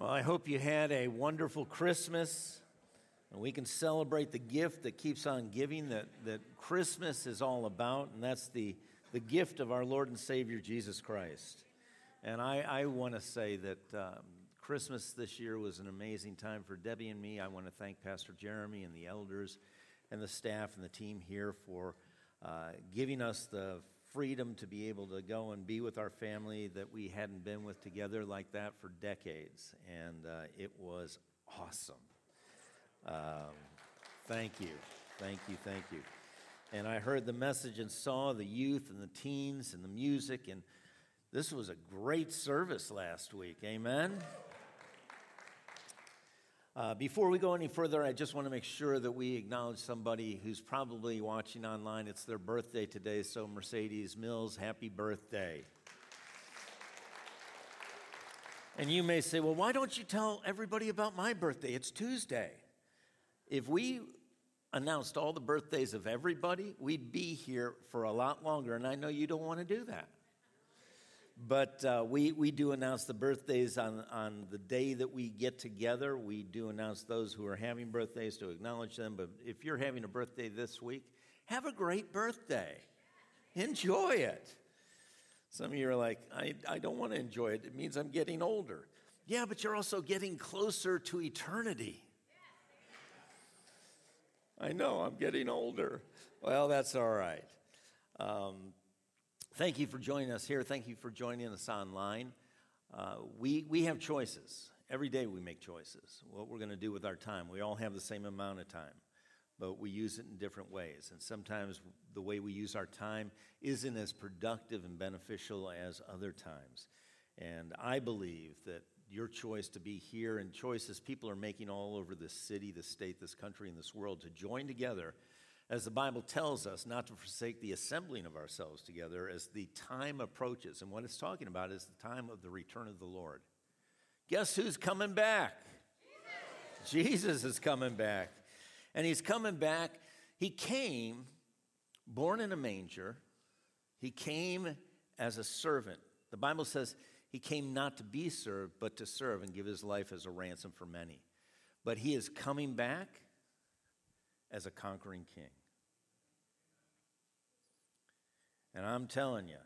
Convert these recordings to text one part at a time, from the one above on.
Well, I hope you had a wonderful Christmas and we can celebrate the gift that keeps on giving that, that Christmas is all about, and that's the, the gift of our Lord and Savior Jesus Christ. And I, I want to say that um, Christmas this year was an amazing time for Debbie and me. I want to thank Pastor Jeremy and the elders and the staff and the team here for uh, giving us the freedom to be able to go and be with our family that we hadn't been with together like that for decades. And uh, it was awesome. Um, thank you. Thank you. Thank you. And I heard the message and saw the youth and the teens and the music. And this was a great service last week. Amen. Uh, before we go any further, I just want to make sure that we acknowledge somebody who's probably watching online. It's their birthday today, so Mercedes Mills, happy birthday. And you may say, well, why don't you tell everybody about my birthday? It's Tuesday. If we announced all the birthdays of everybody, we'd be here for a lot longer, and I know you don't want to do that. But uh, we, we do announce the birthdays on, on the day that we get together. We do announce those who are having birthdays to acknowledge them. But if you're having a birthday this week, have a great birthday. Enjoy it. Some of you are like, I, I don't want to enjoy it. It means I'm getting older. Yeah, but you're also getting closer to eternity. I know, I'm getting older. Well, that's all right. Um, thank you for joining us here. Thank you for joining us online. Uh, we, we have choices. Every day we make choices. What we're going to do with our time. We all have the same amount of time, but we use it in different ways. And sometimes the way we use our time isn't as productive and beneficial as other times. And I believe that your choice to be here and choices people are making all over this city, this state, this country, and this world to join together, as the Bible tells us, not to forsake the assembling of ourselves together as the time approaches. And what it's talking about is the time of the return of the Lord. Guess who's coming back? Jesus, Jesus is coming back. And he's coming back. He came born in a manger, he came as a servant. The Bible says he came not to be served, but to serve and give his life as a ransom for many. But he is coming back as a conquering king. And I'm telling you,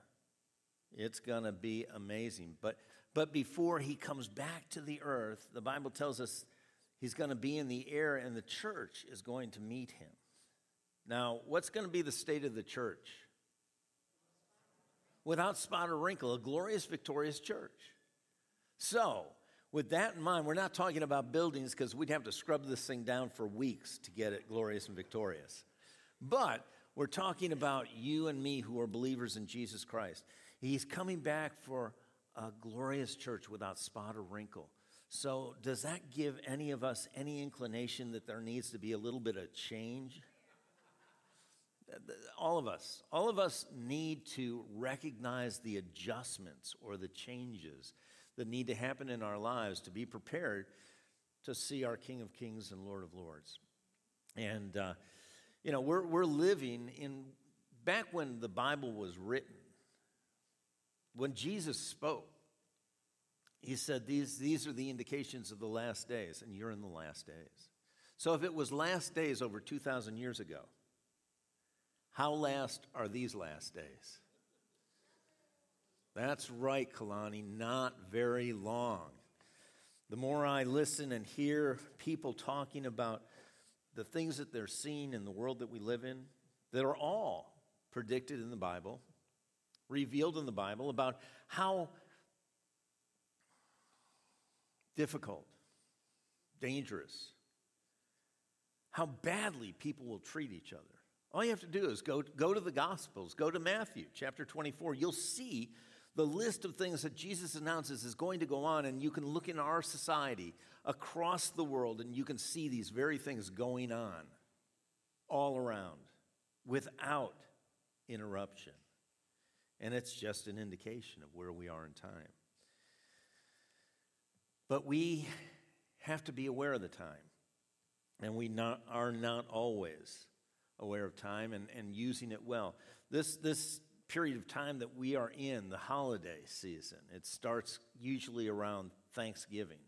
it's going to be amazing. But, but before he comes back to the earth, the Bible tells us he's going to be in the air and the church is going to meet him. Now, what's going to be the state of the church? without spot or wrinkle, a glorious, victorious church. So, with that in mind, we're not talking about buildings because we'd have to scrub this thing down for weeks to get it glorious and victorious. But we're talking about you and me who are believers in Jesus Christ. He's coming back for a glorious church without spot or wrinkle. So, does that give any of us any inclination that there needs to be a little bit of change? all of us, all of us need to recognize the adjustments or the changes that need to happen in our lives to be prepared to see our King of Kings and Lord of Lords. And, uh, you know, we're, we're living in, back when the Bible was written, when Jesus spoke, he said, these, these are the indications of the last days, and you're in the last days. So if it was last days over 2,000 years ago, how last are these last days? That's right, Kalani, not very long. The more I listen and hear people talking about the things that they're seeing in the world that we live in, that are all predicted in the Bible, revealed in the Bible, about how difficult, dangerous, how badly people will treat each other. All you have to do is go, go to the Gospels, go to Matthew chapter 24. You'll see the list of things that Jesus announces is going to go on, and you can look in our society across the world and you can see these very things going on all around without interruption. And it's just an indication of where we are in time. But we have to be aware of the time, and we not, are not always aware of time and, and using it well. This, this period of time that we are in, the holiday season, it starts usually around Thanksgiving.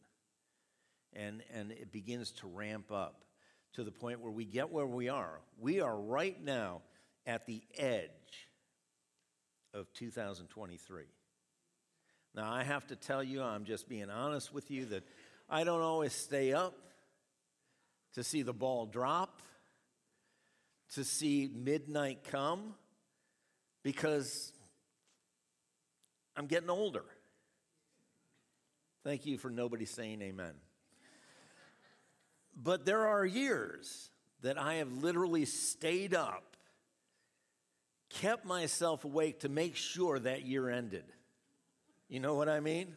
and, and it begins to ramp up to the point where we get where we are. We are right now at the edge of 2023. Now, I have to tell you, I'm just being honest with you, that I don't always stay up to see the ball drop, to see midnight come, because I'm getting older. Thank you for nobody saying amen. But there are years that I have literally stayed up, kept myself awake to make sure that year ended. You know what I mean?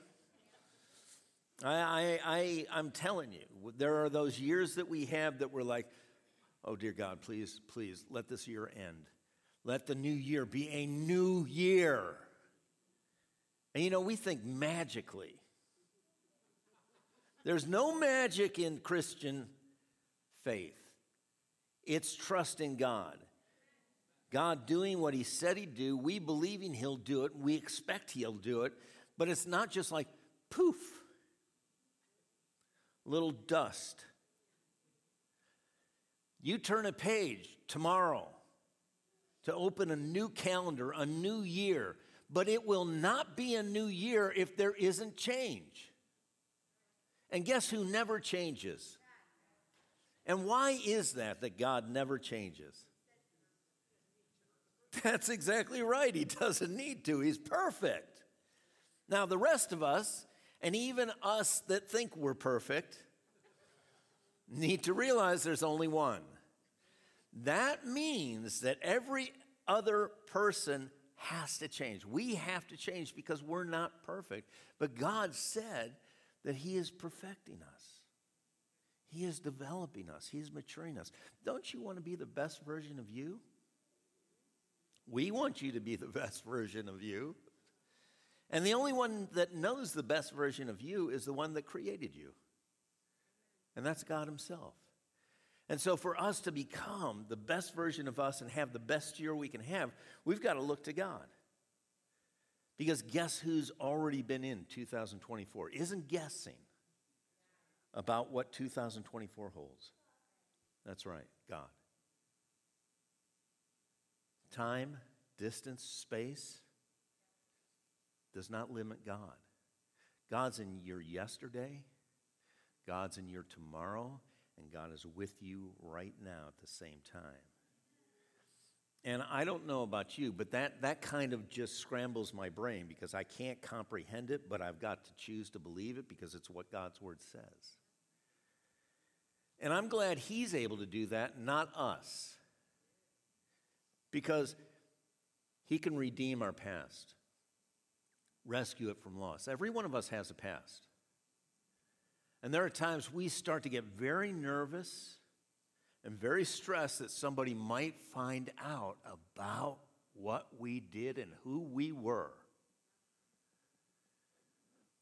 I, I, I, I'm telling you, there are those years that we have that we're like, oh, dear God, please, please, let this year end. Let the new year be a new year. And you know, we think magically. There's no magic in Christian faith, it's trusting God. God doing what He said He'd do, we believing He'll do it, we expect He'll do it, but it's not just like poof, little dust. You turn a page tomorrow to open a new calendar, a new year, but it will not be a new year if there isn't change. And guess who never changes? And why is that that God never changes? That's exactly right. He doesn't need to. He's perfect. Now, the rest of us, and even us that think we're perfect, need to realize there's only one. That means that every other person has to change. We have to change because we're not perfect. But God said that He is perfecting us. He is developing us. He is maturing us. Don't you want to be the best version of you? We want you to be the best version of you. And the only one that knows the best version of you is the one that created you. And that's God Himself. And so, for us to become the best version of us and have the best year we can have, we've got to look to God. Because guess who's already been in 2024? Isn't guessing about what 2024 holds. That's right, God. Time, distance, space does not limit God. God's in your yesterday, God's in your tomorrow, and God is with you right now at the same time. And I don't know about you, but that, that kind of just scrambles my brain because I can't comprehend it, but I've got to choose to believe it because it's what God's word says. And I'm glad He's able to do that, not us. Because He can redeem our past, rescue it from loss. Every one of us has a past. And there are times we start to get very nervous and very stressed that somebody might find out about what we did and who we were.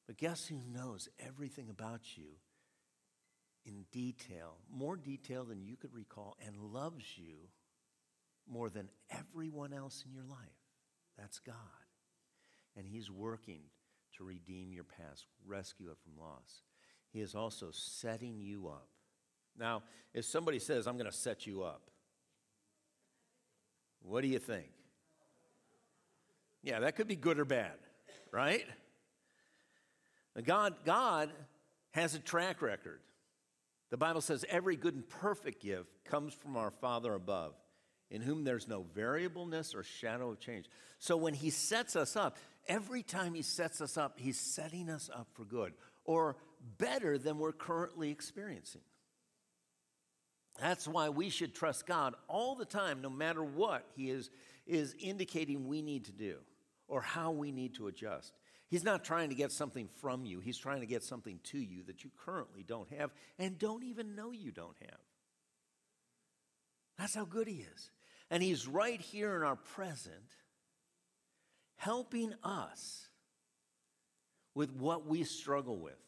But guess who knows everything about you in detail, more detail than you could recall, and loves you more than everyone else in your life? That's God. And He's working to redeem your past, rescue it from loss. He is also setting you up now, if somebody says, I'm going to set you up, what do you think? Yeah, that could be good or bad, right? God, God has a track record. The Bible says every good and perfect gift comes from our Father above, in whom there's no variableness or shadow of change. So when He sets us up, every time He sets us up, He's setting us up for good or better than we're currently experiencing. That's why we should trust God all the time, no matter what He is, is indicating we need to do or how we need to adjust. He's not trying to get something from you, He's trying to get something to you that you currently don't have and don't even know you don't have. That's how good He is. And He's right here in our present, helping us with what we struggle with.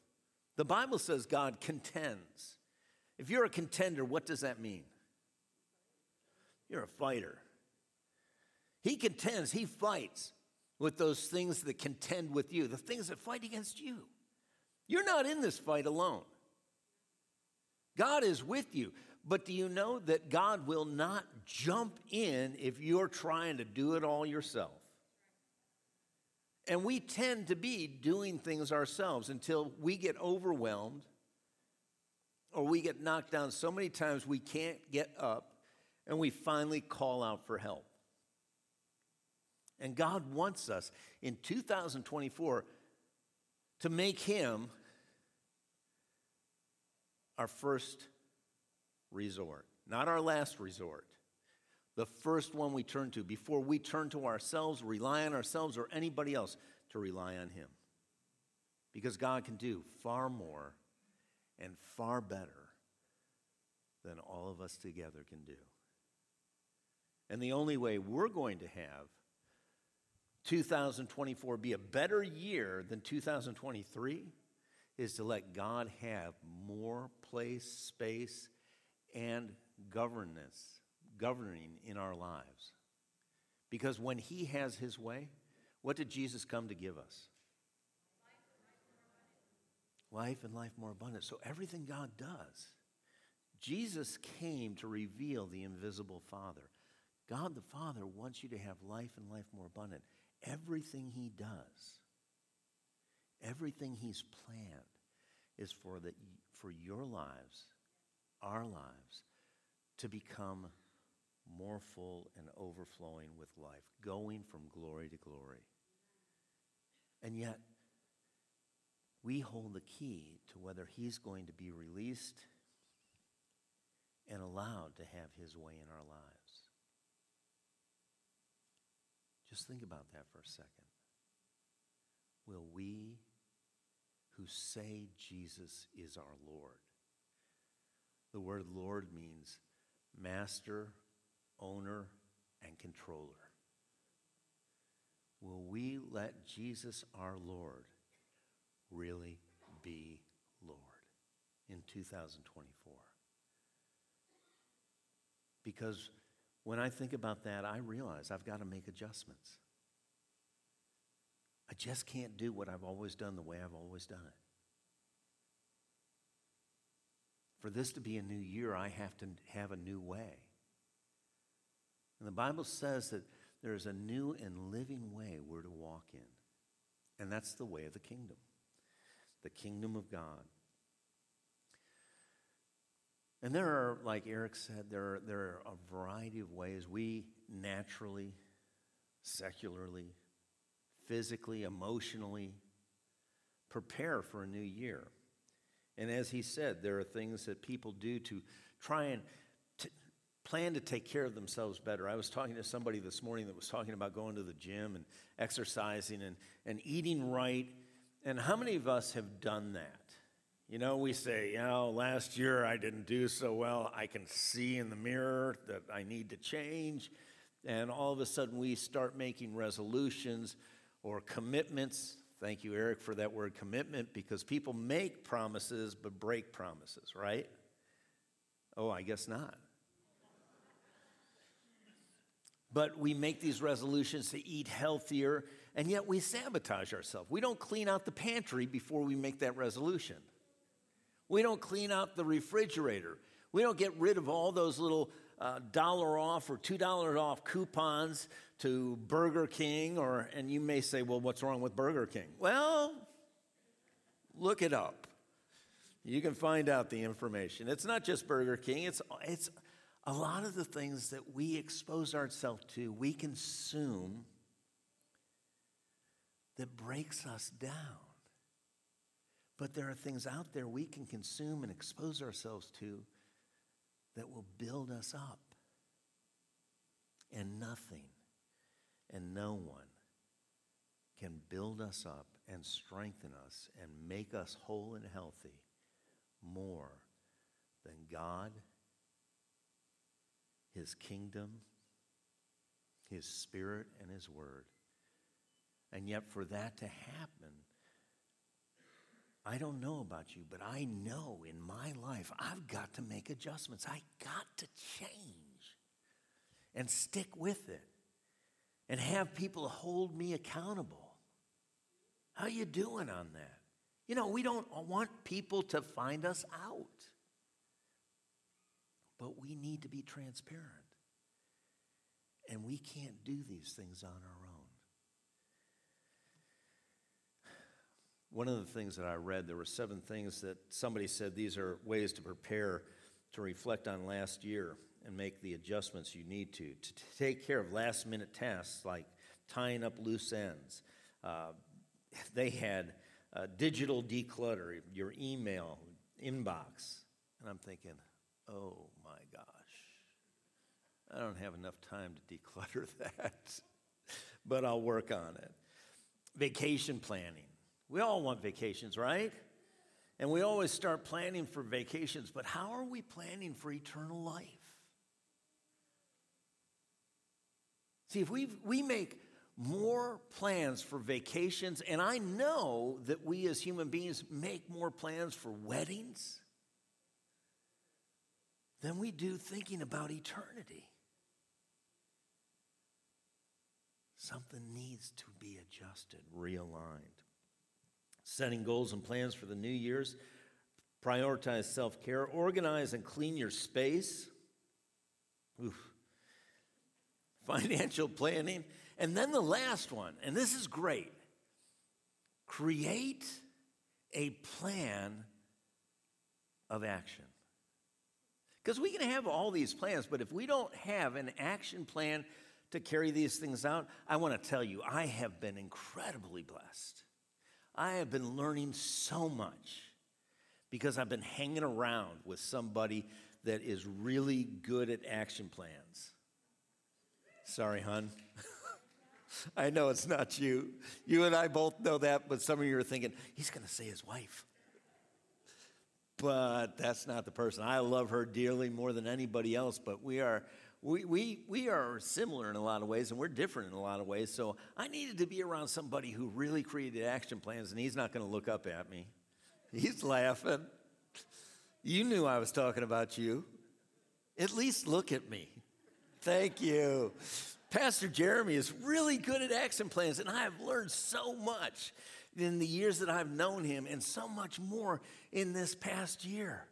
The Bible says God contends. If you're a contender, what does that mean? You're a fighter. He contends, he fights with those things that contend with you, the things that fight against you. You're not in this fight alone. God is with you. But do you know that God will not jump in if you're trying to do it all yourself? And we tend to be doing things ourselves until we get overwhelmed or we get knocked down so many times we can't get up and we finally call out for help. And God wants us in 2024 to make Him our first resort, not our last resort. The first one we turn to before we turn to ourselves, rely on ourselves, or anybody else to rely on Him. Because God can do far more and far better than all of us together can do. And the only way we're going to have 2024 be a better year than 2023 is to let God have more place, space, and governance, governing in our lives. Because when He has His way, what did Jesus come to give us? Life and life more abundant. So everything God does, Jesus came to reveal the invisible Father. God the Father wants you to have life and life more abundant. Everything He does, everything He's planned is for, the, for your lives, our lives, to become more full and overflowing with life, going from glory to glory. And yet, we hold the key to whether he's going to be released and allowed to have his way in our lives. Just think about that for a second. Will we who say Jesus is our Lord? The word Lord means master, owner, and controller. Will we let Jesus our Lord really be Lord in 2024? Because when I think about that, I realize I've got to make adjustments. I just can't do what I've always done the way I've always done it. For this to be a new year, I have to have a new way. And the Bible says that there is a new and living way we're to walk in. And that's the way of the kingdom, the kingdom of God. And there are, like Eric said, there are, there are a variety of ways we naturally, secularly, physically, emotionally prepare for a new year. And as he said, there are things that people do to try and plan to take care of themselves better. I was talking to somebody this morning that was talking about going to the gym and exercising and, and eating right. And how many of us have done that? You know, we say, you know, last year I didn't do so well. I can see in the mirror that I need to change. And all of a sudden we start making resolutions or commitments. Thank you, Eric, for that word commitment, because people make promises but break promises, right? Oh, I guess not. But we make these resolutions to eat healthier, and yet we sabotage ourselves. We don't clean out the pantry before we make that resolution. We don't clean out the refrigerator. We don't get rid of all those little uh, dollar off or $2 off coupons to Burger King, or, and you may say, well, what's wrong with Burger King? Well, look it up. You can find out the information. It's not just Burger King, it's, it's a lot of the things that we expose ourselves to, we consume that breaks us down. But there are things out there we can consume and expose ourselves to that will build us up. And nothing and no one can build us up and strengthen us and make us whole and healthy more than God, His kingdom, His Spirit, and His Word. And yet, for that to happen, I don't know about you, but I know in my life I've got to make adjustments. I got to change and stick with it and have people hold me accountable. How you doing on that? You know, we don't want people to find us out. But we need to be transparent. And we can't do these things on our own. One of the things that I read, there were seven things that somebody said these are ways to prepare to reflect on last year and make the adjustments you need to, to take care of last minute tasks like tying up loose ends. Uh, they had uh, digital declutter, your email inbox. And I'm thinking, oh my gosh, I don't have enough time to declutter that, but I'll work on it. Vacation planning. We all want vacations, right? And we always start planning for vacations, but how are we planning for eternal life? See, if we we make more plans for vacations, and I know that we as human beings make more plans for weddings than we do thinking about eternity. Something needs to be adjusted, realigned. Setting goals and plans for the new year's, prioritize self care, organize and clean your space. Oof. Financial planning and then the last one, and this is great create a plan of action. Because we can have all these plans, but if we don't have an action plan to carry these things out, I want to tell you, I have been incredibly blessed. I have been learning so much because I've been hanging around with somebody that is really good at action plans. Sorry, hon. I know it's not you. You and I both know that, but some of you are thinking, he's going to say his wife. But that's not the person. I love her dearly more than anybody else, but we are. We, we, we are similar in a lot of ways and we're different in a lot of ways. So I needed to be around somebody who really created action plans, and he's not going to look up at me. He's laughing. You knew I was talking about you. At least look at me. Thank you. Pastor Jeremy is really good at action plans, and I have learned so much in the years that I've known him, and so much more in this past year.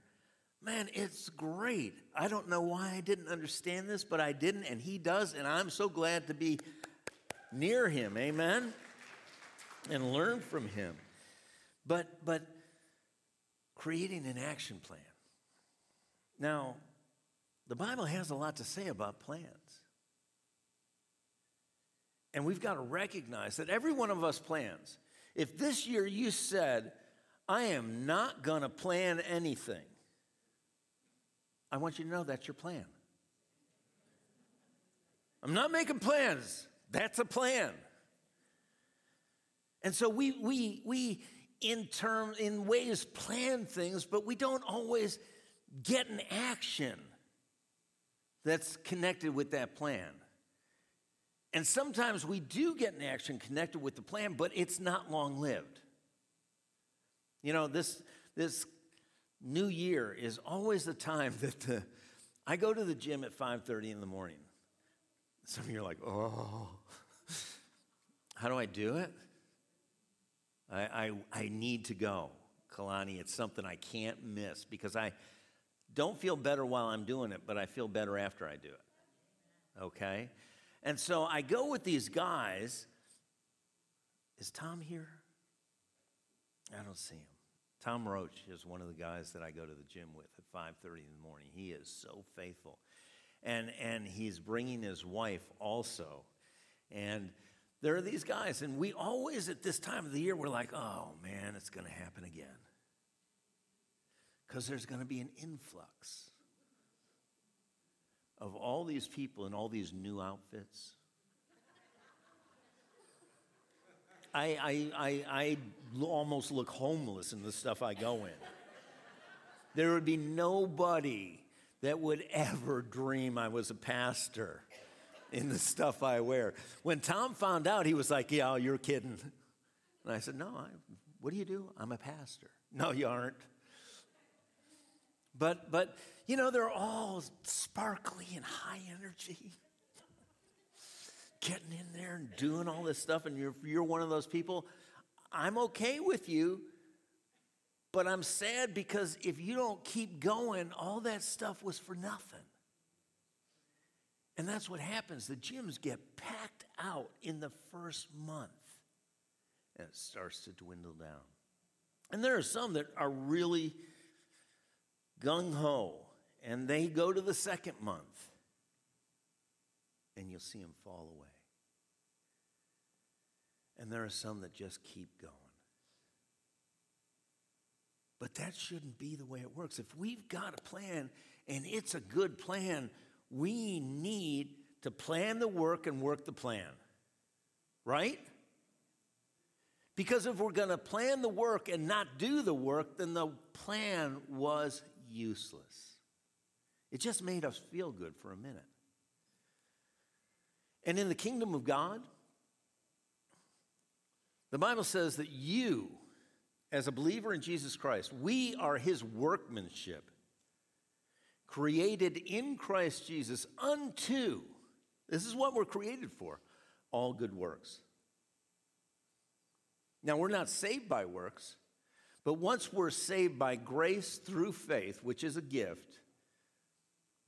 Man, it's great. I don't know why I didn't understand this, but I didn't, and he does, and I'm so glad to be near him. Amen? And learn from him. But, but creating an action plan. Now, the Bible has a lot to say about plans. And we've got to recognize that every one of us plans. If this year you said, I am not going to plan anything, I want you to know that's your plan. I'm not making plans. That's a plan. And so we, we, we in term, in ways plan things, but we don't always get an action that's connected with that plan. And sometimes we do get an action connected with the plan, but it's not long lived. You know, this, this new year is always the time that the, I go to the gym at 5:30 in the morning. Some of you are like, oh, how do I do it? I, I, I need to go, Kalani. It's something I can't miss because I don't feel better while I'm doing it, but I feel better after I do it. Okay? And so I go with these guys. Is Tom here? I don't see him. Tom Roach is one of the guys that I go to the gym with at 5:30 in the morning. He is so faithful. And and he's bringing his wife also. And there are these guys and we always at this time of the year we're like, "Oh man, it's going to happen again." Cuz there's going to be an influx of all these people in all these new outfits. I, I, I, I almost look homeless in the stuff I go in. There would be nobody that would ever dream I was a pastor in the stuff I wear. When Tom found out, he was like, Yeah, you're kidding. And I said, No, I, what do you do? I'm a pastor. No, you aren't. But, but you know, they're all sparkly and high energy. Getting in there and doing all this stuff, and you're, you're one of those people, I'm okay with you, But I'm sad because if you don't keep going, all that stuff was for nothing. And that's what happens. The gyms get packed out in the first month, and it starts to dwindle down. And there are some that are really gung ho, and they go to the second month, and you'll see them fall away. And there are some that just keep going. But that shouldn't be the way it works. If we've got a plan and it's a good plan, we need to plan the work and work the plan. Right? Because if we're going to plan the work and not do the work, then the plan was useless. It just made us feel good for a minute. And in the kingdom of God, the Bible says that you, as a believer in Jesus Christ, we are his workmanship, created in Christ Jesus unto, this is what we're created for, all good works. Now, we're not saved by works, but once we're saved by grace through faith, which is a gift,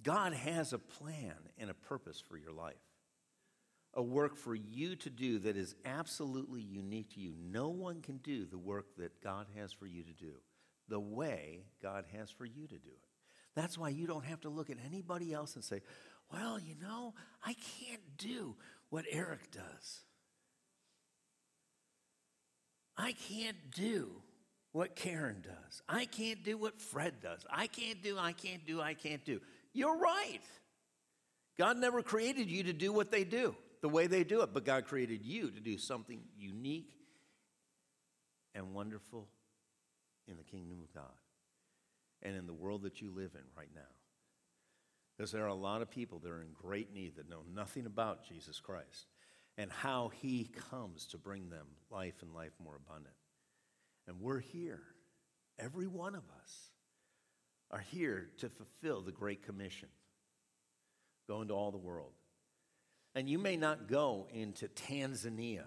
God has a plan and a purpose for your life a work for you to do that is absolutely unique to you. No one can do the work that God has for you to do the way God has for you to do it. That's why you don't have to look at anybody else and say, well, you know, I can't do what Eric does. I can't do what Karen does. I can't do what Fred does. I can't do, I can't do, I can't do. You're right. God never created you to do what they do the way they do it, but God created you to do something unique and wonderful in the kingdom of God and in the world that you live in right now. Because there are a lot of people that are in great need that know nothing about Jesus Christ and how he comes to bring them life and life more abundant. And we're here, every one of us are here to fulfill the Great Commission go into all the world and you may not go into Tanzania,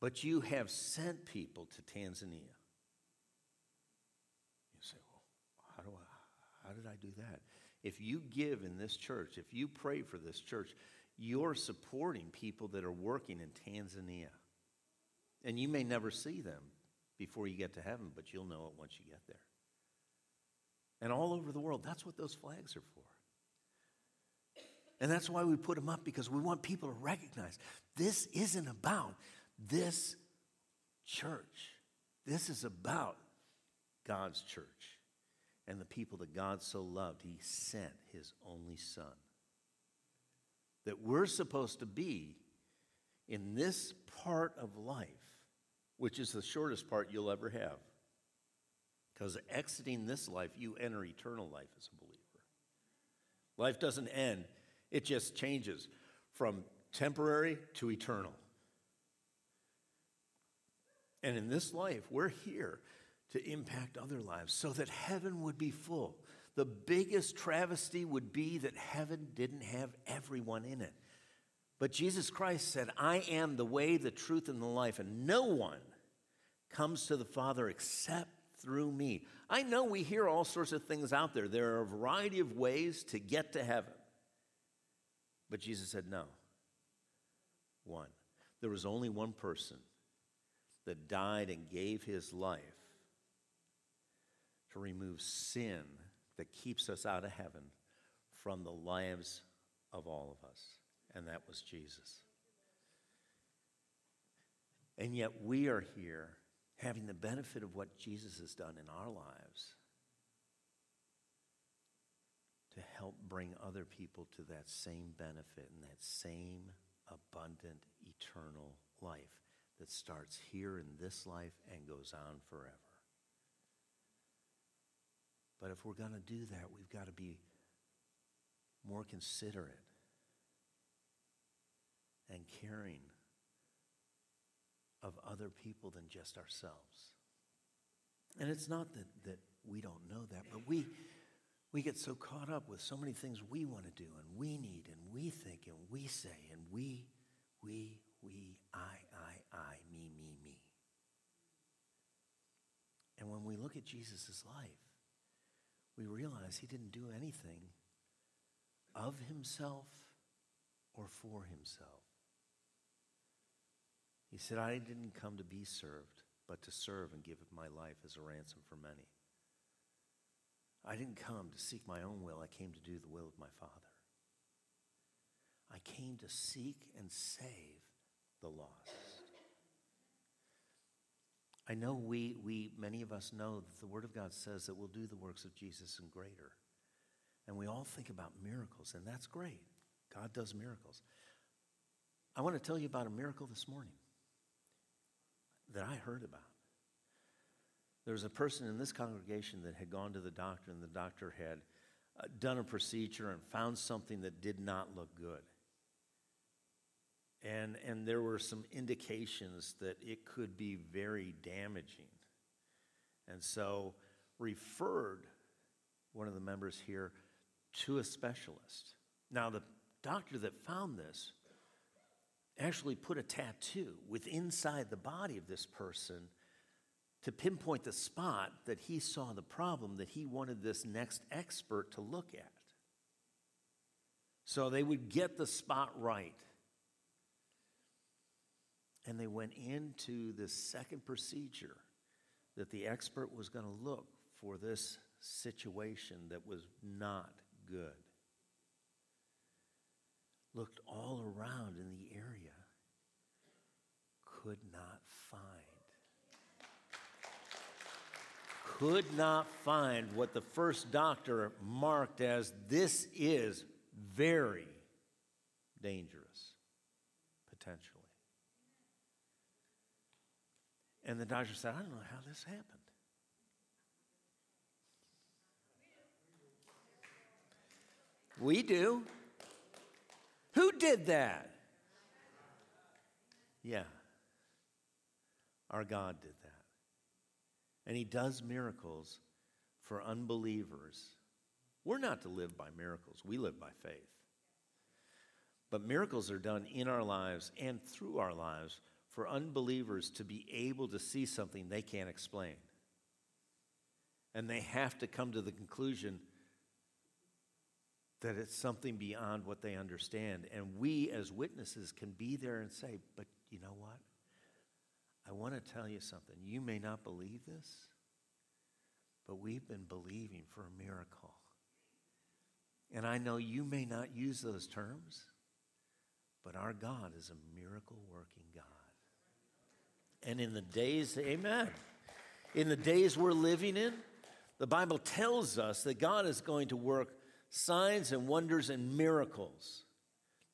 but you have sent people to Tanzania. You say, well, how, do I, how did I do that? If you give in this church, if you pray for this church, you're supporting people that are working in Tanzania. And you may never see them before you get to heaven, but you'll know it once you get there. And all over the world, that's what those flags are for. And that's why we put them up because we want people to recognize this isn't about this church. This is about God's church and the people that God so loved. He sent his only son. That we're supposed to be in this part of life, which is the shortest part you'll ever have. Because exiting this life, you enter eternal life as a believer. Life doesn't end it just changes from temporary to eternal. And in this life, we're here to impact other lives so that heaven would be full. The biggest travesty would be that heaven didn't have everyone in it. But Jesus Christ said, I am the way, the truth, and the life, and no one comes to the Father except through me. I know we hear all sorts of things out there. There are a variety of ways to get to heaven. But Jesus said, no. One. There was only one person that died and gave his life to remove sin that keeps us out of heaven from the lives of all of us, and that was Jesus. And yet we are here having the benefit of what Jesus has done in our lives to help bring other people to that same benefit and that same abundant eternal life that starts here in this life and goes on forever. But if we're going to do that, we've got to be more considerate and caring of other people than just ourselves. And it's not that, that we don't know that, but we we get so caught up with so many things we want to do and we need and we think and we say and we, we, we, I, I, I, me, me, me. And when we look at Jesus' life, we realize he didn't do anything of himself or for himself. He said, I didn't come to be served, but to serve and give my life as a ransom for many. I didn't come to seek my own will, I came to do the will of my Father. I came to seek and save the lost. I know we, we, many of us know that the Word of God says that we'll do the works of Jesus and greater. And we all think about miracles, and that's great. God does miracles. I want to tell you about a miracle this morning that I heard about. There was a person in this congregation that had gone to the doctor, and the doctor had uh, done a procedure and found something that did not look good. And, and there were some indications that it could be very damaging. And so referred one of the members here to a specialist. Now, the doctor that found this actually put a tattoo with inside the body of this person to pinpoint the spot that he saw the problem that he wanted this next expert to look at. So they would get the spot right and they went into this second procedure that the expert was going to look for this situation that was not good. Looked all around in the area, could not find. Could not find what the first doctor marked as this is very dangerous, potentially. And the doctor said, I don't know how this happened. We do. Who did that? Yeah. Our God did that. And He does miracles for unbelievers. We're not to live by miracles, we live by faith. But miracles are done in our lives and through our lives for unbelievers to be able to see something they can't explain. And they have to come to the conclusion that it's something beyond what they understand. And we, as witnesses, can be there and say, But you know what? I want to tell you something. You may not believe this, but we've been believing for a miracle. And I know you may not use those terms, but our God is a miracle working God. And in the days, amen, in the days we're living in, the Bible tells us that God is going to work signs and wonders and miracles,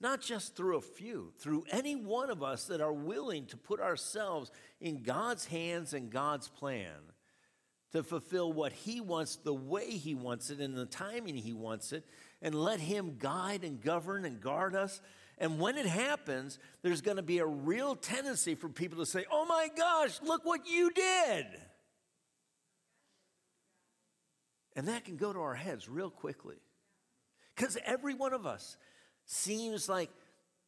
not just through a few, through any one of us that are willing to put ourselves in God's hands and God's plan to fulfill what He wants the way He wants it and the timing He wants it, and let Him guide and govern and guard us and when it happens, there's going to be a real tendency for people to say, Oh my gosh, look what you did. And that can go to our heads real quickly. Because every one of us seems like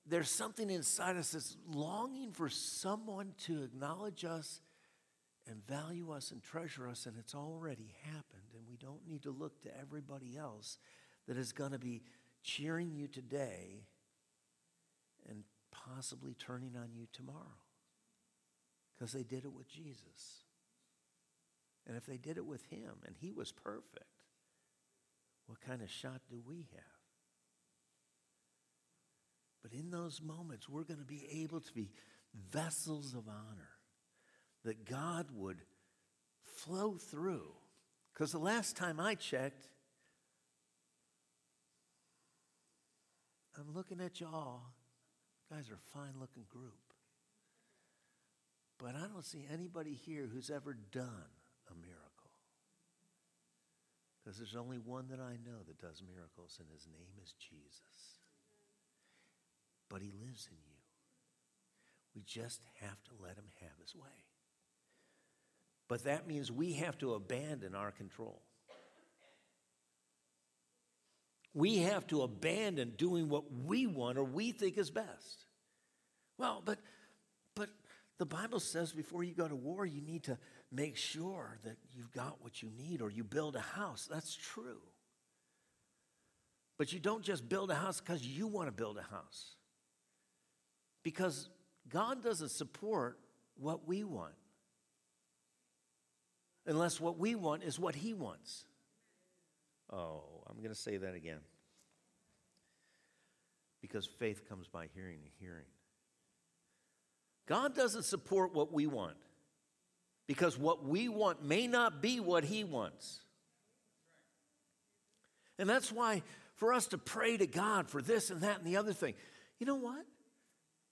there's something inside us that's longing for someone to acknowledge us and value us and treasure us, and it's already happened. And we don't need to look to everybody else that is going to be cheering you today and possibly turning on you tomorrow because they did it with Jesus. And if they did it with him and he was perfect, what kind of shot do we have? But in those moments, we're going to be able to be vessels of honor that God would flow through. Because the last time I checked, I'm looking at y'all guys are a fine looking group. But I don't see anybody here who's ever done a miracle. Because there's only one that I know that does miracles, and his name is Jesus. But he lives in you. We just have to let him have his way. But that means we have to abandon our control. We have to abandon doing what we want or we think is best. Well, but but the Bible says before you go to war, you need to make sure that you've got what you need or you build a house. That's true. But you don't just build a house because you want to build a house. Because God doesn't support what we want unless what we want is what He wants. Oh, I'm going to say that again. Because faith comes by hearing and hearing. God doesn't support what we want because what we want may not be what He wants. And that's why for us to pray to God for this and that and the other thing, you know what?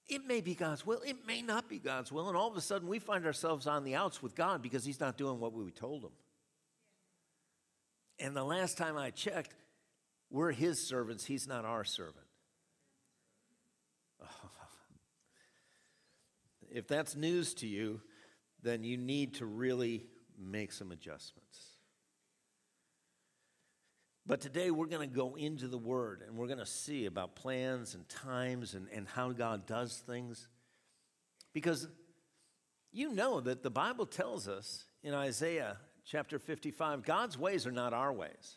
It may be God's will, it may not be God's will, and all of a sudden we find ourselves on the outs with God because He's not doing what we told Him. And the last time I checked, we're His servants, He's not our servant. If that's news to you, then you need to really make some adjustments. But today we're going to go into the Word and we're going to see about plans and times and, and how God does things. Because you know that the Bible tells us in Isaiah chapter 55 God's ways are not our ways.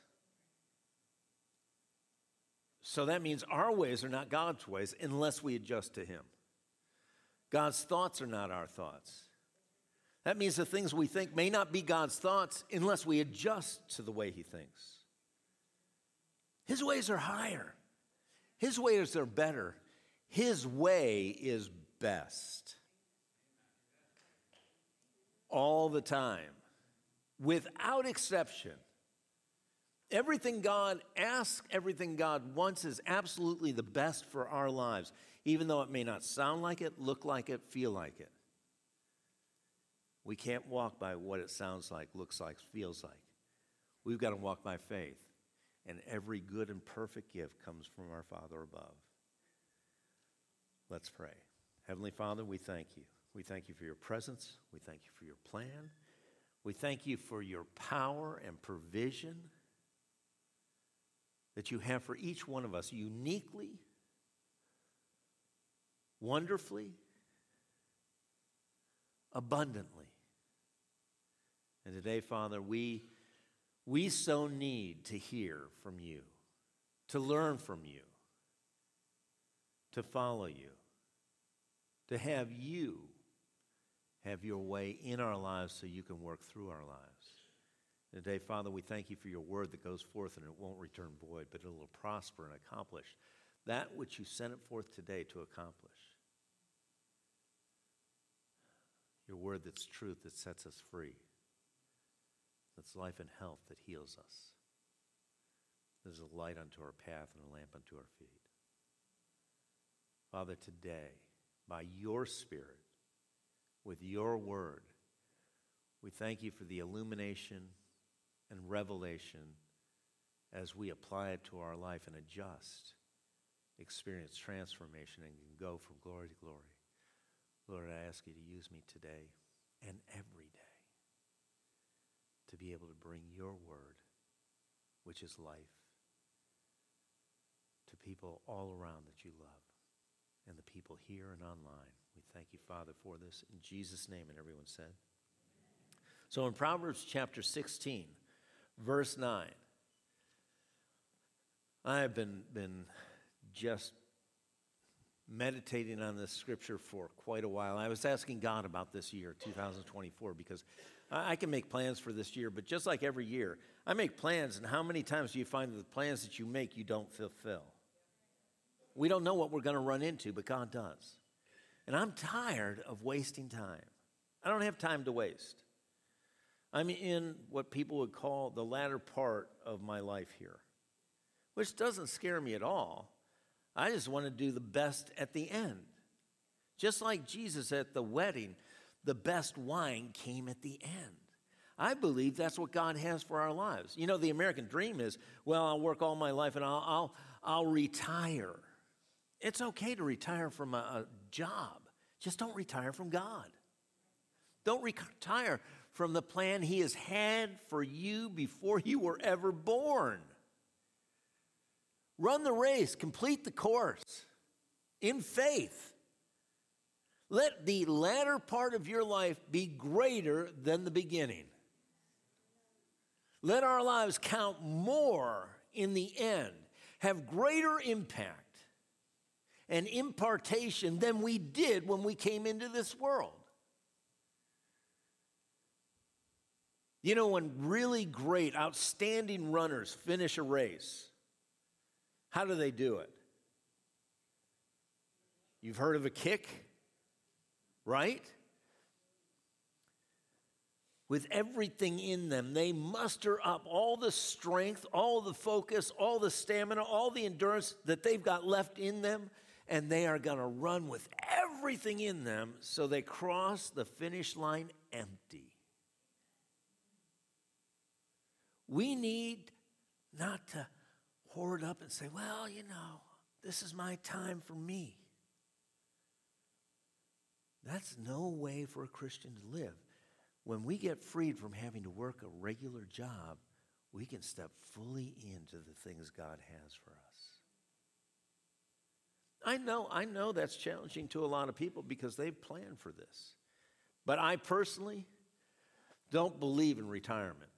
So that means our ways are not God's ways unless we adjust to Him. God's thoughts are not our thoughts. That means the things we think may not be God's thoughts unless we adjust to the way He thinks. His ways are higher, His ways are better. His way is best. All the time, without exception. Everything God asks, everything God wants is absolutely the best for our lives even though it may not sound like it, look like it, feel like it. We can't walk by what it sounds like, looks like, feels like. We've got to walk by faith. And every good and perfect gift comes from our Father above. Let's pray. Heavenly Father, we thank you. We thank you for your presence. We thank you for your plan. We thank you for your power and provision that you have for each one of us uniquely wonderfully, abundantly. And today, Father, we, we so need to hear from you, to learn from you, to follow you, to have you have your way in our lives so you can work through our lives. Today, Father, we thank you for your word that goes forth and it won't return void, but it will prosper and accomplish that which you sent it forth today to accomplish. Your word that's truth that sets us free, that's life and health that heals us. There's a light unto our path and a lamp unto our feet. Father, today, by your Spirit, with your word, we thank you for the illumination and revelation as we apply it to our life and adjust experience transformation and can go from glory to glory. Lord, I ask you to use me today and every to be able to bring your word, which is life, to people all around that you love and the people here and online. We thank you, Father, for this. In Jesus' name, and everyone said. So in Proverbs chapter 16, verse 9, I have been, been just meditating on this scripture for quite a while. I was asking God about this year, 2024, because I can make plans for this year, but just like every year, I make plans, and how many times do you find that the plans that you make you don't fulfill? We don't know what we're going to run into, but God does. And I'm tired of wasting time. I don't have time to waste. I'm in what people would call the latter part of my life here, which doesn't scare me at all I just want to do the best at the end. Just like Jesus at the wedding, the best wine came at the end. I believe that's what God has for our lives. You know, the American dream is, well, I'll work all my life and I'll, I'll, I'll retire. It's okay to retire from a, a job, just don't retire from God. Don't retire from the plan He has had for you before you were ever born. Run the race, complete the course in faith. Let the latter part of your life be greater than the beginning. Let our lives count more in the end, have greater impact and impartation than we did when we came into this world. You know, when really great, outstanding runners finish a race, how do they do it? You've heard of a kick, right? With everything in them, they muster up all the strength, all the focus, all the stamina, all the endurance that they've got left in them, and they are going to run with everything in them so they cross the finish line empty. We need not to hoard up and say, well, you know, this is my time for me. That's no way for a Christian to live. When we get freed from having to work a regular job, we can step fully into the things God has for us. I know, I know that's challenging to a lot of people because they've planned for this. But I personally don't believe in retirement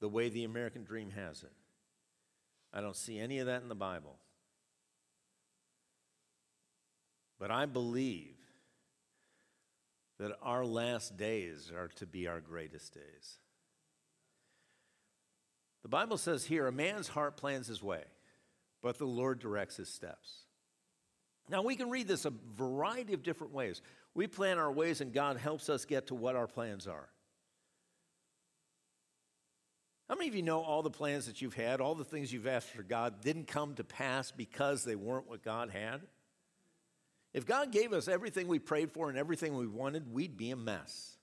the way the American dream has it. I don't see any of that in the Bible. But I believe that our last days are to be our greatest days. The Bible says here a man's heart plans his way, but the Lord directs his steps. Now, we can read this a variety of different ways. We plan our ways, and God helps us get to what our plans are. How many of you know all the plans that you've had, all the things you've asked for God didn't come to pass because they weren't what God had? If God gave us everything we prayed for and everything we wanted, we'd be a mess.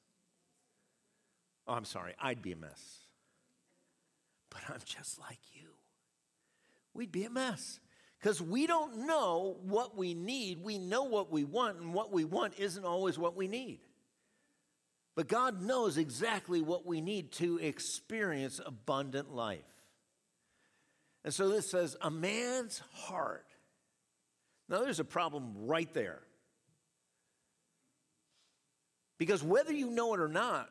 Oh, I'm sorry, I'd be a mess. But I'm just like you. We'd be a mess because we don't know what we need. We know what we want, and what we want isn't always what we need. But God knows exactly what we need to experience abundant life. And so this says, a man's heart. Now, there's a problem right there. Because whether you know it or not,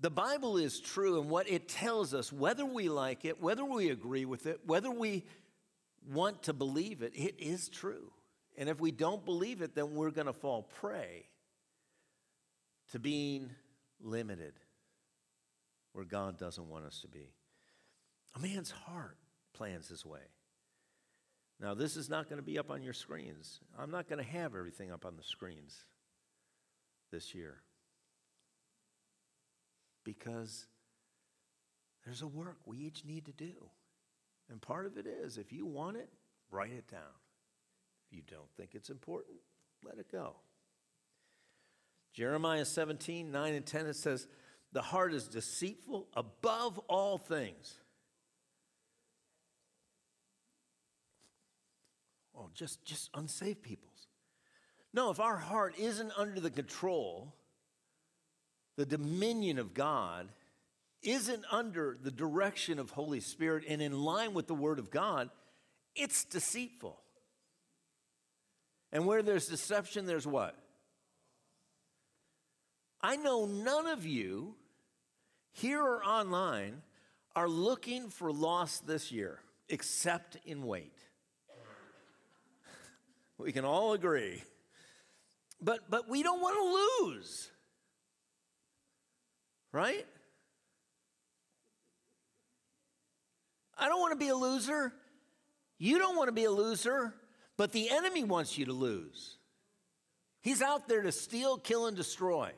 the Bible is true, and what it tells us, whether we like it, whether we agree with it, whether we want to believe it, it is true. And if we don't believe it, then we're going to fall prey to being limited where God doesn't want us to be. A man's heart plans his way. Now, this is not going to be up on your screens. I'm not going to have everything up on the screens this year because there's a work we each need to do. And part of it is if you want it, write it down. If you don't think it's important, let it go. Jeremiah 17, 9 and 10, it says, The heart is deceitful above all things. Just, just unsaved peoples. No, if our heart isn't under the control, the dominion of God, isn't under the direction of Holy Spirit and in line with the Word of God, it's deceitful. And where there's deception, there's what? I know none of you here or online are looking for loss this year, except in weight. We can all agree. But, but we don't want to lose, right? I don't want to be a loser. You don't want to be a loser, but the enemy wants you to lose. He's out there to steal, kill, and destroy.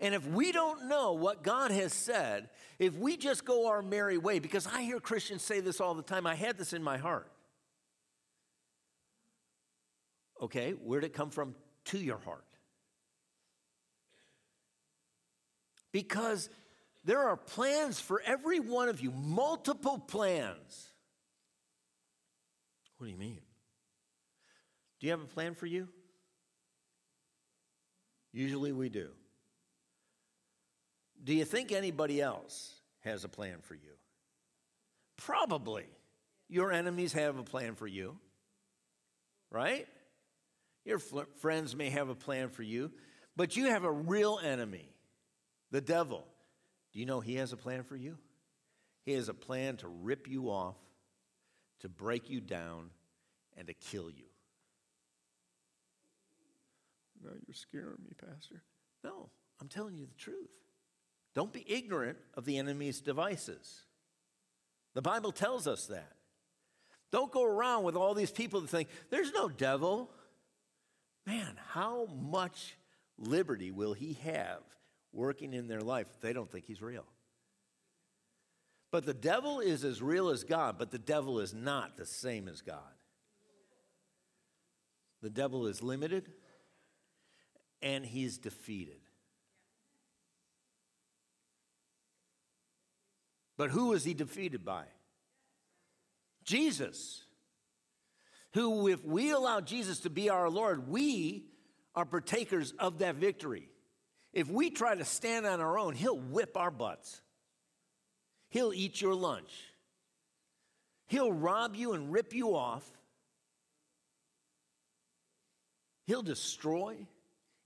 And if we don't know what God has said, if we just go our merry way, because I hear Christians say this all the time, I had this in my heart. Okay, where'd it come from to your heart? Because there are plans for every one of you, multiple plans. What do you mean? Do you have a plan for you? Usually we do. Do you think anybody else has a plan for you? Probably. Your enemies have a plan for you, right? Your friends may have a plan for you, but you have a real enemy, the devil. Do you know he has a plan for you? He has a plan to rip you off, to break you down, and to kill you. No, you're scaring me, Pastor. No, I'm telling you the truth. Don't be ignorant of the enemy's devices. The Bible tells us that. Don't go around with all these people that think, there's no devil. Man, how much liberty will he have working in their life if they don't think he's real? But the devil is as real as God, but the devil is not the same as God. The devil is limited and he's defeated. But who was he defeated by? Jesus. Who, if we allow Jesus to be our Lord, we are partakers of that victory. If we try to stand on our own, he'll whip our butts. He'll eat your lunch. He'll rob you and rip you off. He'll destroy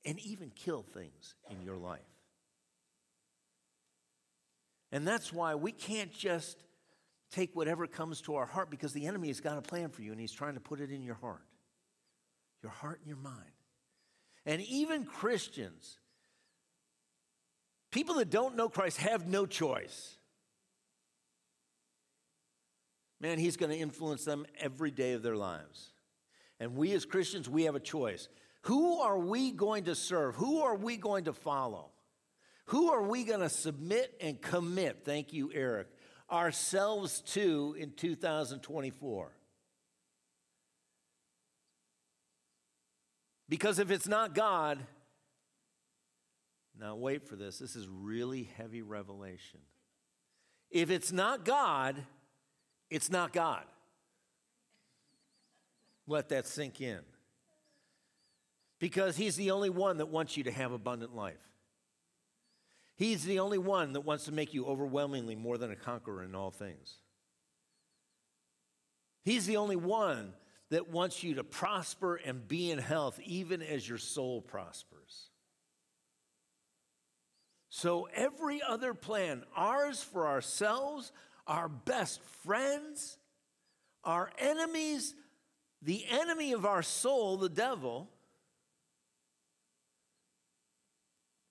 and even kill things in your life. And that's why we can't just take whatever comes to our heart because the enemy has got a plan for you and he's trying to put it in your heart, your heart and your mind. And even Christians, people that don't know Christ, have no choice. Man, he's going to influence them every day of their lives. And we as Christians, we have a choice. Who are we going to serve? Who are we going to follow? Who are we going to submit and commit? Thank you, Eric. Ourselves to in 2024. Because if it's not God, now wait for this. This is really heavy revelation. If it's not God, it's not God. Let that sink in. Because He's the only one that wants you to have abundant life. He's the only one that wants to make you overwhelmingly more than a conqueror in all things. He's the only one that wants you to prosper and be in health, even as your soul prospers. So, every other plan, ours for ourselves, our best friends, our enemies, the enemy of our soul, the devil,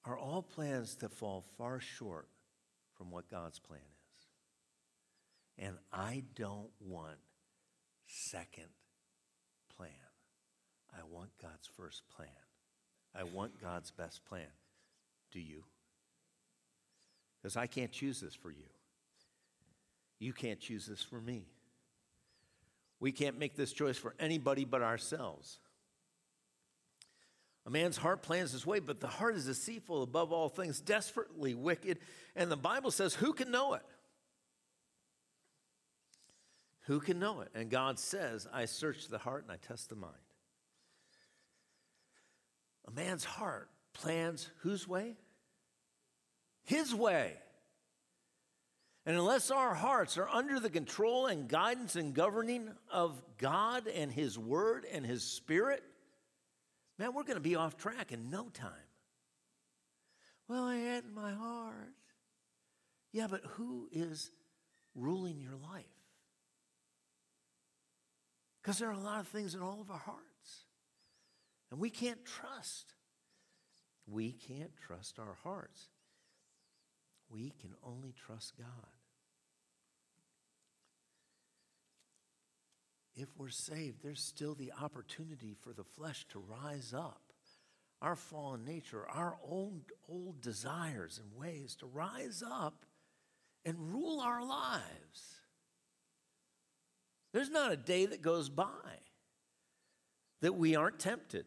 are all plans to fall far short from what God's plan is. And I don't want second plan. I want God's first plan. I want God's best plan. Do you? Because I can't choose this for you. You can't choose this for me. We can't make this choice for anybody but ourselves. A man's heart plans his way, but the heart is deceitful above all things, desperately wicked. And the Bible says, Who can know it? Who can know it? And God says, I search the heart and I test the mind. A man's heart plans whose way? His way. And unless our hearts are under the control and guidance and governing of God and His Word and His Spirit, Man, we're going to be off track in no time. Well, I had in my heart. Yeah, but who is ruling your life? Because there are a lot of things in all of our hearts. And we can't trust. We can't trust our hearts. We can only trust God. If we're saved, there's still the opportunity for the flesh to rise up. Our fallen nature, our old, old desires and ways to rise up and rule our lives. There's not a day that goes by that we aren't tempted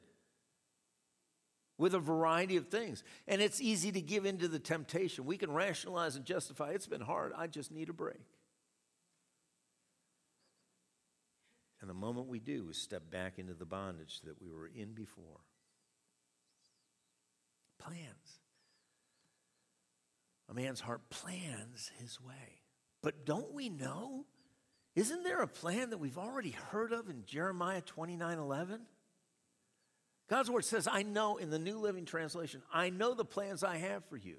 with a variety of things. And it's easy to give in to the temptation. We can rationalize and justify it's been hard, I just need a break. And the moment we do, we step back into the bondage that we were in before. Plans. A man's heart plans his way. But don't we know? Isn't there a plan that we've already heard of in Jeremiah 29 11? God's word says, I know in the New Living Translation, I know the plans I have for you.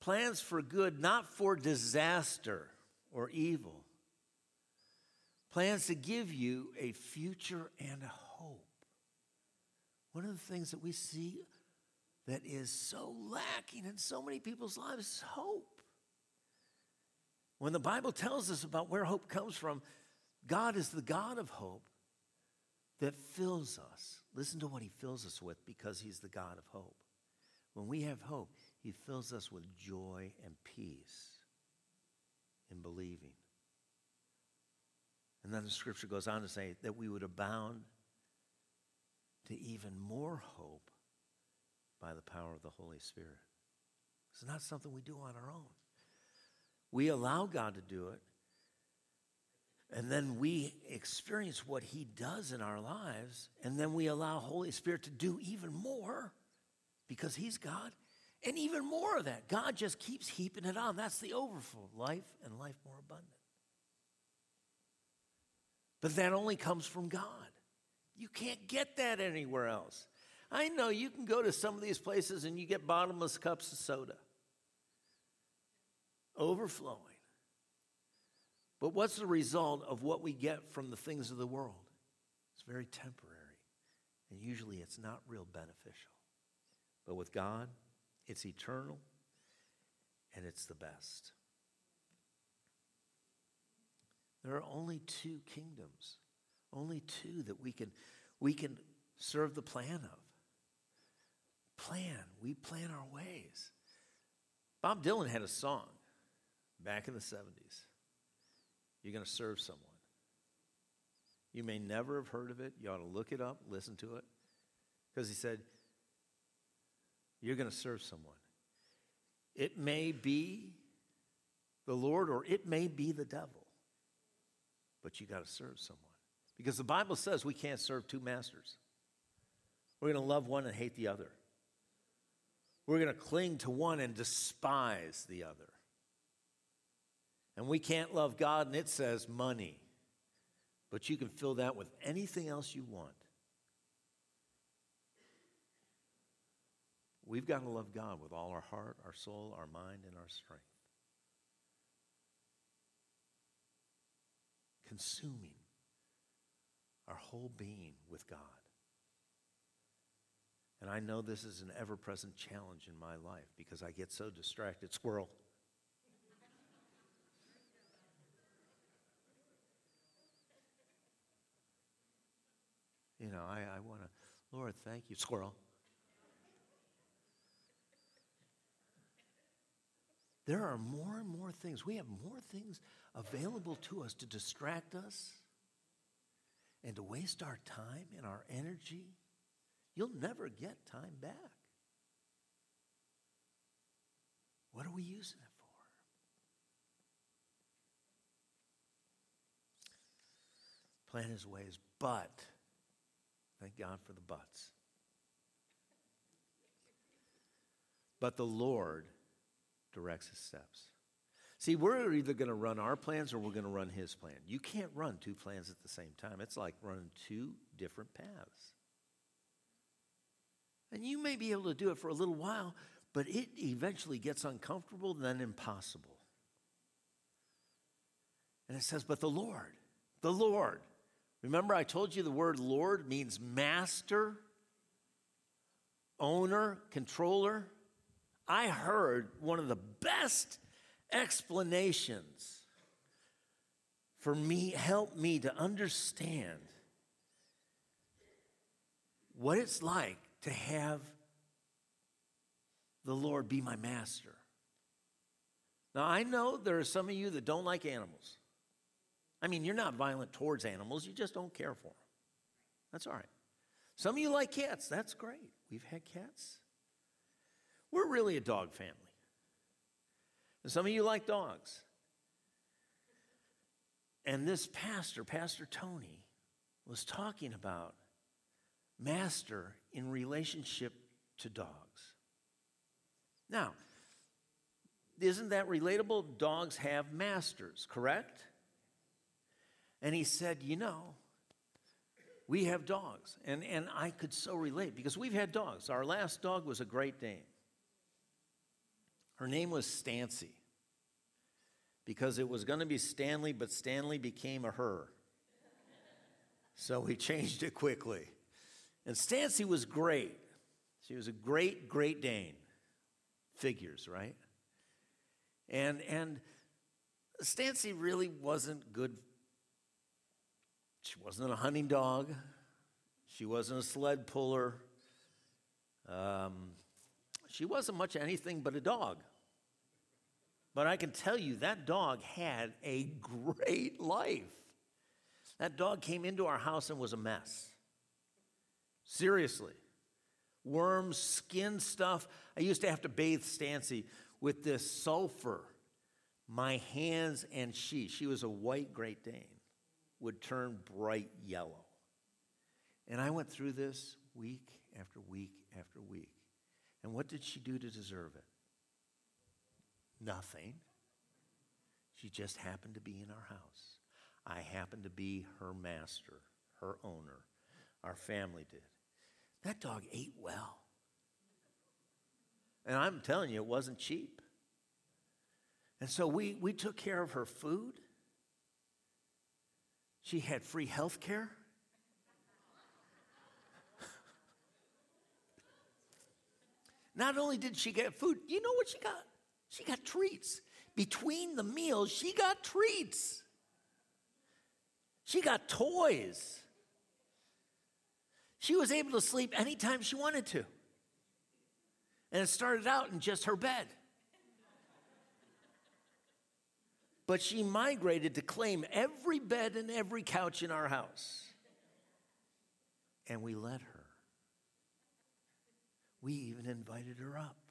Plans for good, not for disaster or evil. Plans to give you a future and a hope. One of the things that we see that is so lacking in so many people's lives is hope. When the Bible tells us about where hope comes from, God is the God of hope that fills us. Listen to what He fills us with because He's the God of hope. When we have hope, He fills us with joy and peace in believing. And then the scripture goes on to say that we would abound to even more hope by the power of the Holy Spirit. It's not something we do on our own. We allow God to do it, and then we experience what He does in our lives, and then we allow Holy Spirit to do even more because He's God, and even more of that. God just keeps heaping it on. That's the overflow life and life more abundant. But that only comes from God. You can't get that anywhere else. I know you can go to some of these places and you get bottomless cups of soda, overflowing. But what's the result of what we get from the things of the world? It's very temporary, and usually it's not real beneficial. But with God, it's eternal and it's the best. There are only two kingdoms, only two that we can, we can serve the plan of plan. We plan our ways. Bob Dylan had a song back in the 70s. You're going to serve someone. You may never have heard of it. You ought to look it up, listen to it. Because he said, You're going to serve someone. It may be the Lord or it may be the devil, but you got to serve someone. Because the Bible says we can't serve two masters. We're going to love one and hate the other. We're going to cling to one and despise the other. And we can't love God, and it says money. But you can fill that with anything else you want. We've got to love God with all our heart, our soul, our mind, and our strength. Consuming our whole being with God. And I know this is an ever present challenge in my life because I get so distracted. Squirrel. You know, I, I want to, Lord, thank you, squirrel. There are more and more things. We have more things available to us to distract us and to waste our time and our energy You'll never get time back. What are we using it for? Plan his ways, but thank God for the buts. But the Lord directs his steps. See, we're either going to run our plans or we're going to run his plan. You can't run two plans at the same time. It's like running two different paths. And you may be able to do it for a little while, but it eventually gets uncomfortable, then impossible. And it says, but the Lord, the Lord. Remember, I told you the word Lord means master, owner, controller. I heard one of the best explanations for me, help me to understand what it's like to have the Lord be my master. Now, I know there are some of you that don't like animals. I mean, you're not violent towards animals, you just don't care for them. That's all right. Some of you like cats. That's great. We've had cats. We're really a dog family. And some of you like dogs. And this pastor, Pastor Tony, was talking about master in relationship to dogs. Now, isn't that relatable? Dogs have masters, correct? And he said, You know, We have dogs, and, and I could so relate because we've had dogs. Our last dog was a Great Dane. Her name was Stancy because it was going to be Stanley, but Stanley became a her. So we changed it quickly. And Stancy was great. She was a great, great Dane. Figures, right? And, and Stancy really wasn't good. She wasn't a hunting dog. She wasn't a sled puller. Um, she wasn't much anything but a dog. But I can tell you that dog had a great life. That dog came into our house and was a mess. Seriously. Worms, skin stuff. I used to have to bathe Stancy with this sulfur. My hands and she, she was a white Great Dane, would turn bright yellow. And I went through this week after week after week. And what did she do to deserve it? Nothing. She just happened to be in our house. I happened to be her master, her owner. Our family did. That dog ate well. And I'm telling you, it wasn't cheap. And so we, we took care of her food. She had free health care. Not only did she get food, you know what she got? She got treats. Between the meals, she got treats. She got toys. She was able to sleep anytime she wanted to. And it started out in just her bed. But she migrated to claim every bed and every couch in our house. And we let her. We even invited her up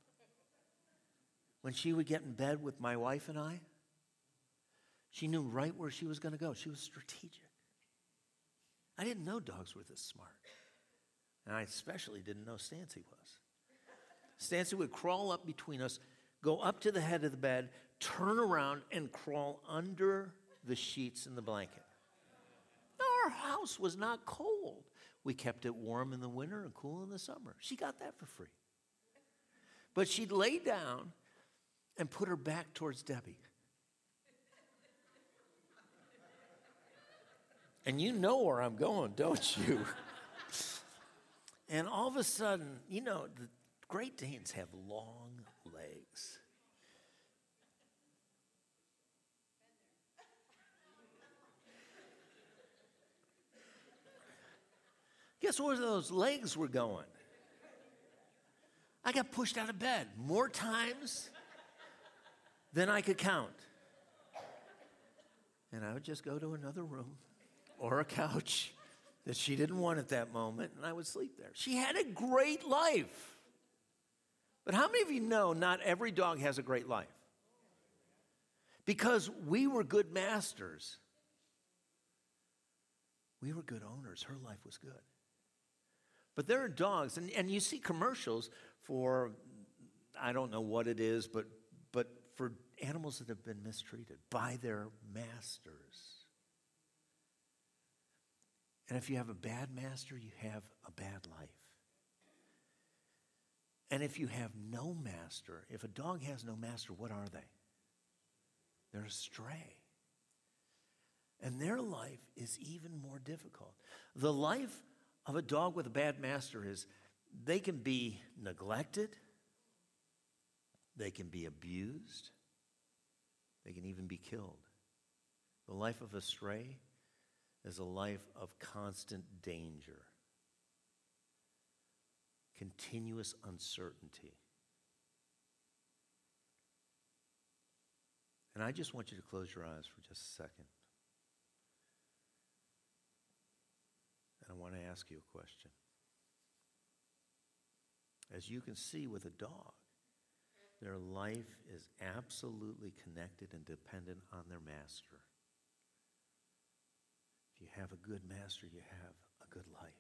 when she would get in bed with my wife and I, she knew right where she was going to go. She was strategic. I didn't know dogs were this smart. And I especially didn't know Stancy was. Stancy would crawl up between us, go up to the head of the bed, turn around, and crawl under the sheets and the blanket. Our house was not cold. We kept it warm in the winter and cool in the summer. She got that for free. But she'd lay down and put her back towards Debbie. And you know where I'm going, don't you? and all of a sudden, you know, the Great Danes have long legs. Guess where those legs were going? I got pushed out of bed more times than I could count. And I would just go to another room or a couch that she didn't want at that moment, and I would sleep there. She had a great life. But how many of you know not every dog has a great life? Because we were good masters, we were good owners. Her life was good. But there are dogs, and, and you see commercials for, I don't know what it is, but for animals that have been mistreated by their masters. And if you have a bad master, you have a bad life. And if you have no master, if a dog has no master, what are they? They're astray. And their life is even more difficult. The life of a dog with a bad master is they can be neglected, they can be abused. They can even be killed. The life of a stray is a life of constant danger, continuous uncertainty. And I just want you to close your eyes for just a second. And I want to ask you a question. As you can see with a dog, their life is absolutely connected and dependent on their master. If you have a good master, you have a good life.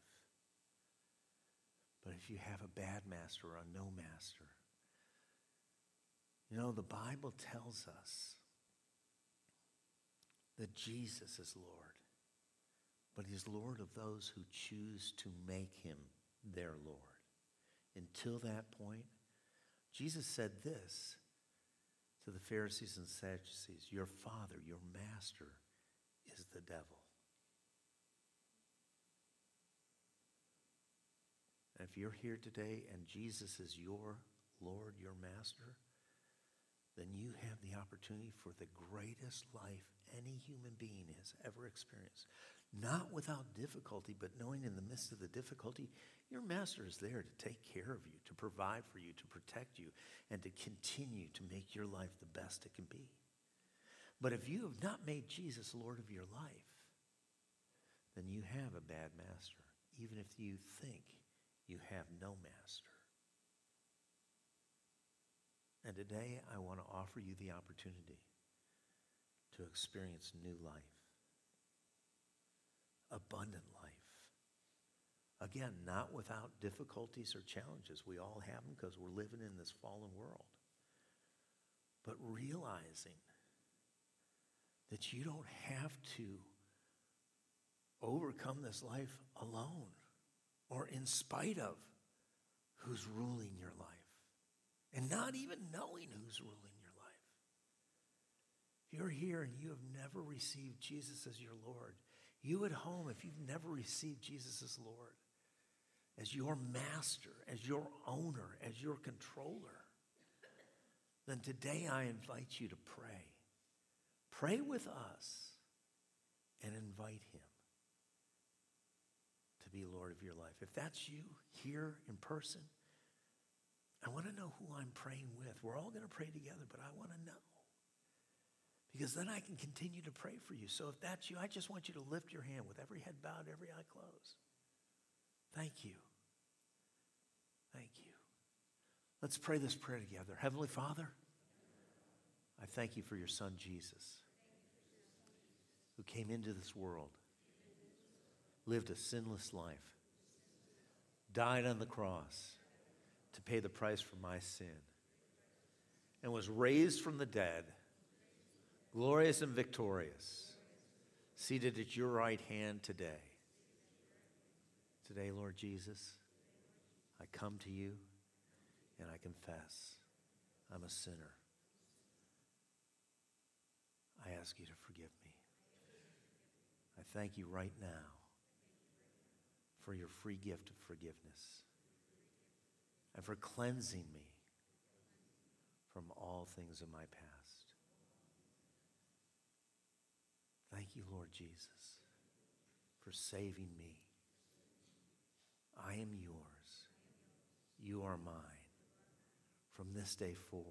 But if you have a bad master or a no master, you know, the Bible tells us that Jesus is Lord. but he's Lord of those who choose to make him their Lord. Until that point, Jesus said this to the Pharisees and Sadducees Your father, your master, is the devil. And if you're here today and Jesus is your Lord, your master, then you have the opportunity for the greatest life any human being has ever experienced. Not without difficulty, but knowing in the midst of the difficulty, your master is there to take care of you, to provide for you, to protect you, and to continue to make your life the best it can be. But if you have not made Jesus Lord of your life, then you have a bad master, even if you think you have no master. And today I want to offer you the opportunity to experience new life, abundant life. Again, not without difficulties or challenges. We all have them because we're living in this fallen world. But realizing that you don't have to overcome this life alone or in spite of who's ruling your life and not even knowing who's ruling your life. If you're here and you have never received Jesus as your Lord, you at home, if you've never received Jesus as Lord, as your master, as your owner, as your controller, then today I invite you to pray. Pray with us and invite him to be Lord of your life. If that's you here in person, I want to know who I'm praying with. We're all going to pray together, but I want to know. Because then I can continue to pray for you. So if that's you, I just want you to lift your hand with every head bowed, every eye closed. Thank you. Thank you. Let's pray this prayer together. Heavenly Father, I thank you for your son Jesus, who came into this world, lived a sinless life, died on the cross to pay the price for my sin, and was raised from the dead, glorious and victorious, seated at your right hand today. Today, Lord Jesus, I come to you and I confess I'm a sinner. I ask you to forgive me. I thank you right now for your free gift of forgiveness and for cleansing me from all things of my past. Thank you, Lord Jesus, for saving me. I am yours. You are mine. From this day forward,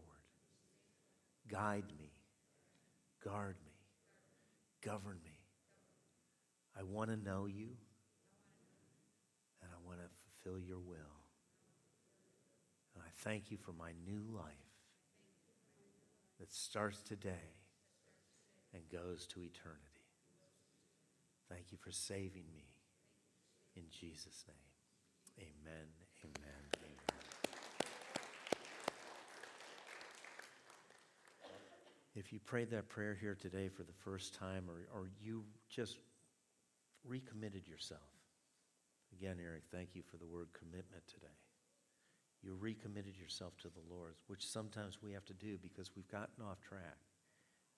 guide me, guard me, govern me. I want to know you, and I want to fulfill your will. And I thank you for my new life that starts today and goes to eternity. Thank you for saving me. In Jesus' name, amen, amen, amen. If you prayed that prayer here today for the first time or, or you just recommitted yourself, again, Eric, thank you for the word commitment today you recommitted yourself to the Lord, which sometimes we have to do because we've gotten off track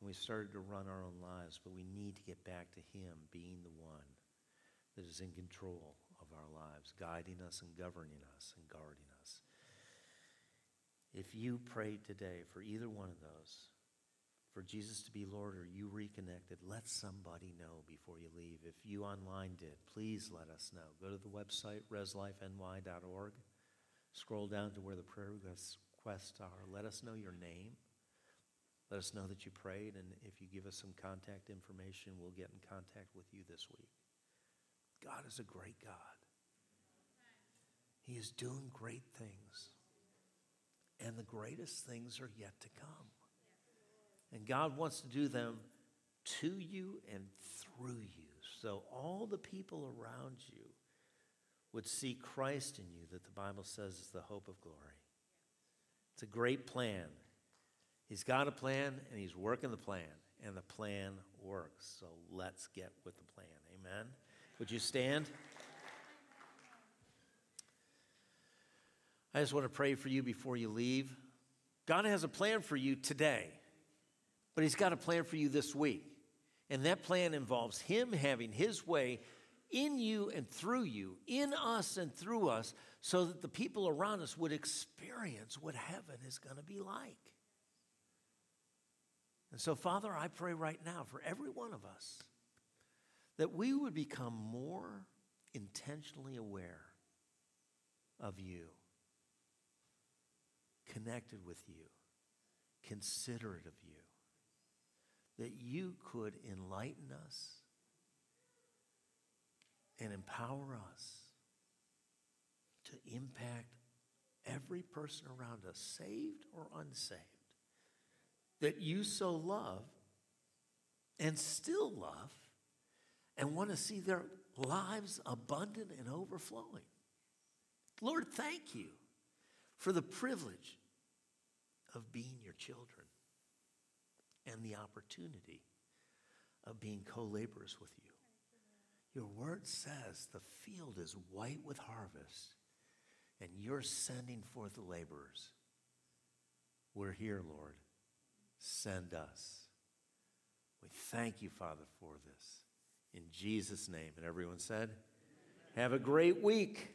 and we've started to run our own lives, but we need to get back to Him being the one that is in control of our lives, guiding us and governing us and guarding us. If you prayed today for either one of those, for Jesus to be Lord or you reconnected, let somebody know before you leave. If you online did, please let us know. Go to the website, reslifeny.org. Scroll down to where the prayer requests are. Let us know your name. Let us know that you prayed, and if you give us some contact information, we'll get in contact with you this week. God is a great God. He is doing great things, and the greatest things are yet to come. And God wants to do them to you and through you. So all the people around you would see Christ in you, that the Bible says is the hope of glory. It's a great plan. He's got a plan and he's working the plan, and the plan works. So let's get with the plan. Amen. Would you stand? I just want to pray for you before you leave. God has a plan for you today, but He's got a plan for you this week. And that plan involves Him having His way in you and through you, in us and through us, so that the people around us would experience what heaven is going to be like. And so, Father, I pray right now for every one of us that we would become more intentionally aware of you, connected with you, considerate of you, that you could enlighten us and empower us to impact every person around us, saved or unsaved, that you so love and still love and want to see their lives abundant and overflowing. Lord, thank you for the privilege of being your children and the opportunity of being co laborers with you. Your word says the field is white with harvest, and you're sending forth the laborers. We're here, Lord. Send us. We thank you, Father, for this. In Jesus' name. And everyone said, Have a great week.